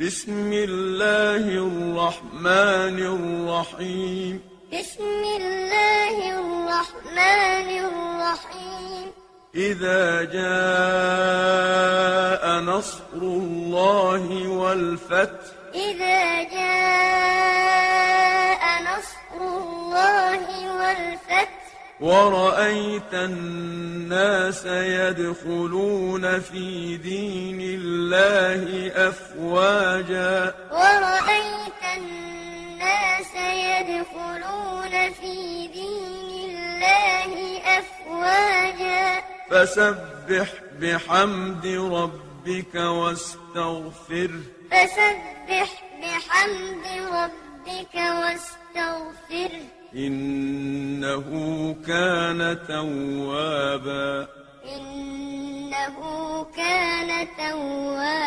بسم الله الرحمن الرحيم بسم الله الرحمن الرحيم إذا جاء نصر الله والفتح إذا جاء ورأيت الناس يدخلون في دين الله أفواجا. ورأيت الناس يدخلون في دين الله أفواجا. فسبح بحمد ربك واستغفره فسبح بحمد ربك واستغفره إنه كان توابا. إنه كان توابا.